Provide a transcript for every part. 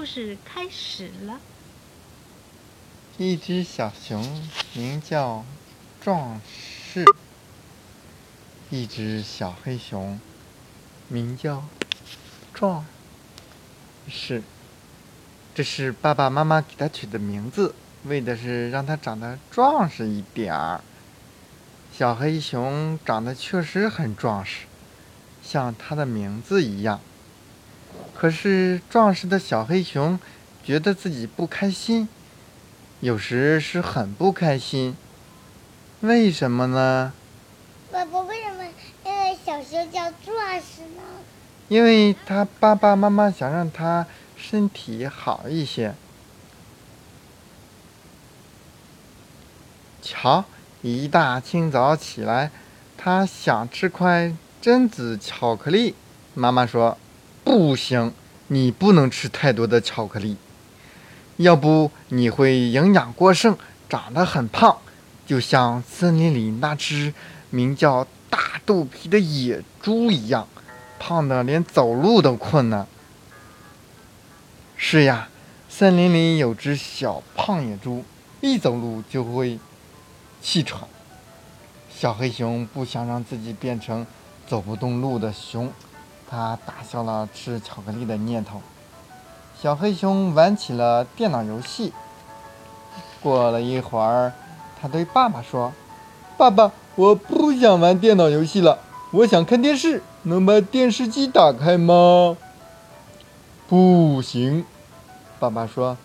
故事开始了。一只小熊名叫壮士，一只小黑熊名叫壮士。这是爸爸妈妈给它取的名字，为的是让它长得壮实一点儿。小黑熊长得确实很壮实，像它的名字一样。可是壮实的小黑熊觉得自己不开心，有时是很不开心。为什么呢？爸爸，为什么那个小熊叫壮实呢？因为他爸爸妈妈想让他身体好一些。瞧，一大清早起来，他想吃块榛子巧克力。妈妈说：“不行，你不能吃太多的巧克力，要不你会营养过剩，长得很胖，就像森林里那只名叫大肚皮的野猪一样，胖的连走路都困难。”是呀，森林里有只小胖野猪，一走路就会气喘。小黑熊不想让自己变成走不动路的熊，他打消了吃巧克力的念头。小黑熊玩起了电脑游戏。过了一会儿，他对爸爸说：“爸爸，我不想玩电脑游戏了，我想看电视，能把电视机打开吗？”不行，爸爸说：“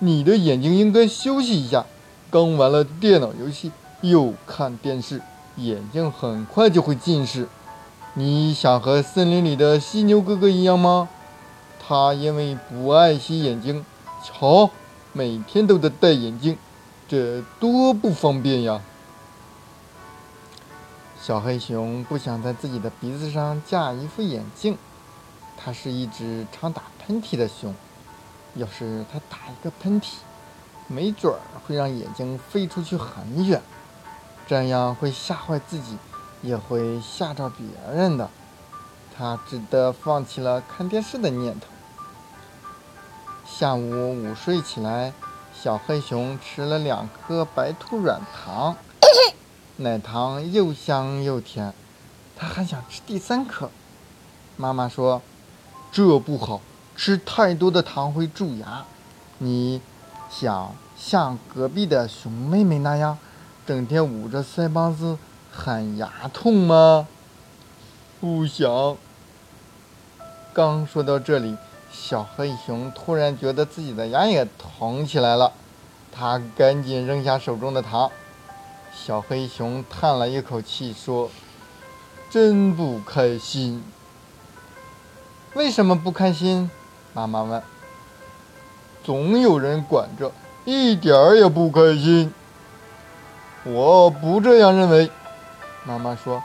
你的眼睛应该休息一下，刚玩了电脑游戏又看电视，眼睛很快就会近视。你想和森林里的犀牛哥哥一样吗？他因为不爱惜眼睛，瞧，每天都得戴眼镜，这多不方便呀！”小黑熊不想在自己的鼻子上架一副眼镜。它是一只常打喷嚏的熊，要是它打一个喷嚏，没准儿会让眼睛飞出去很远，这样会吓坏自己，也会吓着别人的。他只得放弃了看电视的念头。下午午睡起来，小黑熊吃了两颗白兔软糖，奶糖又香又甜，它还想吃第三颗。妈妈说。这不好，吃太多的糖会蛀牙。你想像隔壁的熊妹妹那样，整天捂着腮帮子喊牙痛吗？不想。刚说到这里，小黑熊突然觉得自己的牙也疼起来了，他赶紧扔下手中的糖。小黑熊叹了一口气说：“真不开心。”为什么不开心？妈妈问。总有人管着，一点儿也不开心。我不这样认为。妈妈说：“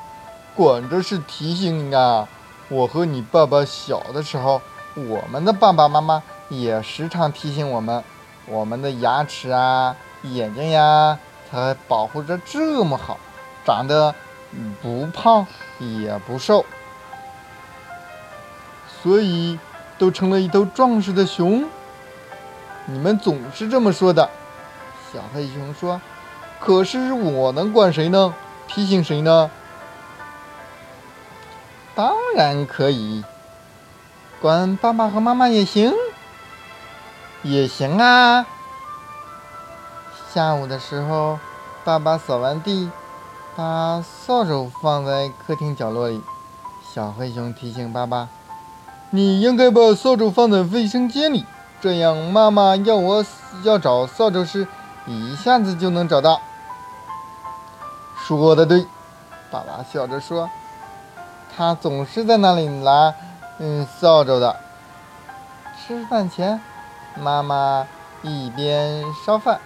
管着是提醒你啊。我和你爸爸小的时候，我们的爸爸妈妈也时常提醒我们，我们的牙齿啊、眼睛呀，才保护着这么好，长得不胖也不瘦。”所以，都成了一头壮实的熊。你们总是这么说的。小黑熊说：“可是我能管谁呢？提醒谁呢？”当然可以，管爸爸和妈妈也行。也行啊。下午的时候，爸爸扫完地，把扫帚放在客厅角落里。小黑熊提醒爸爸。你应该把扫帚放在卫生间里，这样妈妈要我要找扫帚时，一下子就能找到。说的对，爸爸笑着说：“他总是在那里拿嗯扫帚的。”吃饭前，妈妈一边烧饭，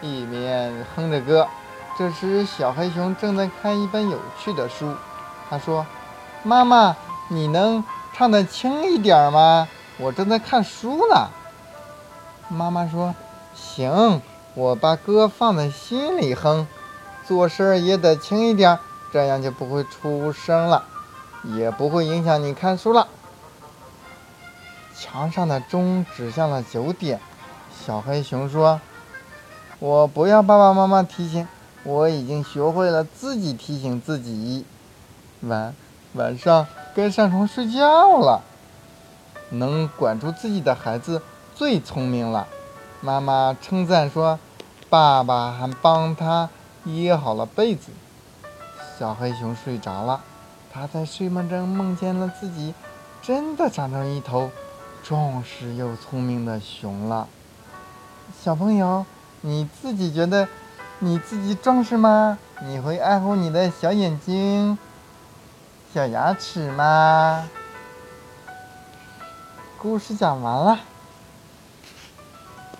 一边哼着歌。这时，小黑熊正在看一本有趣的书。他说：“妈妈，你能？”唱的轻一点吗？我正在看书呢。妈妈说：“行，我把歌放在心里哼，做事也得轻一点，这样就不会出声了，也不会影响你看书了。”墙上的钟指向了九点。小黑熊说：“我不要爸爸妈妈提醒，我已经学会了自己提醒自己。晚晚上该上床睡觉了。能管住自己的孩子最聪明了。”妈妈称赞说：“爸爸还帮他掖好了被子。”小黑熊睡着了，他在睡梦中梦见了自己真的长成一头壮实又聪明的熊了。小朋友，你自己觉得你自己壮实吗？你会爱护你的小眼睛、小牙齿吗？故事讲完了。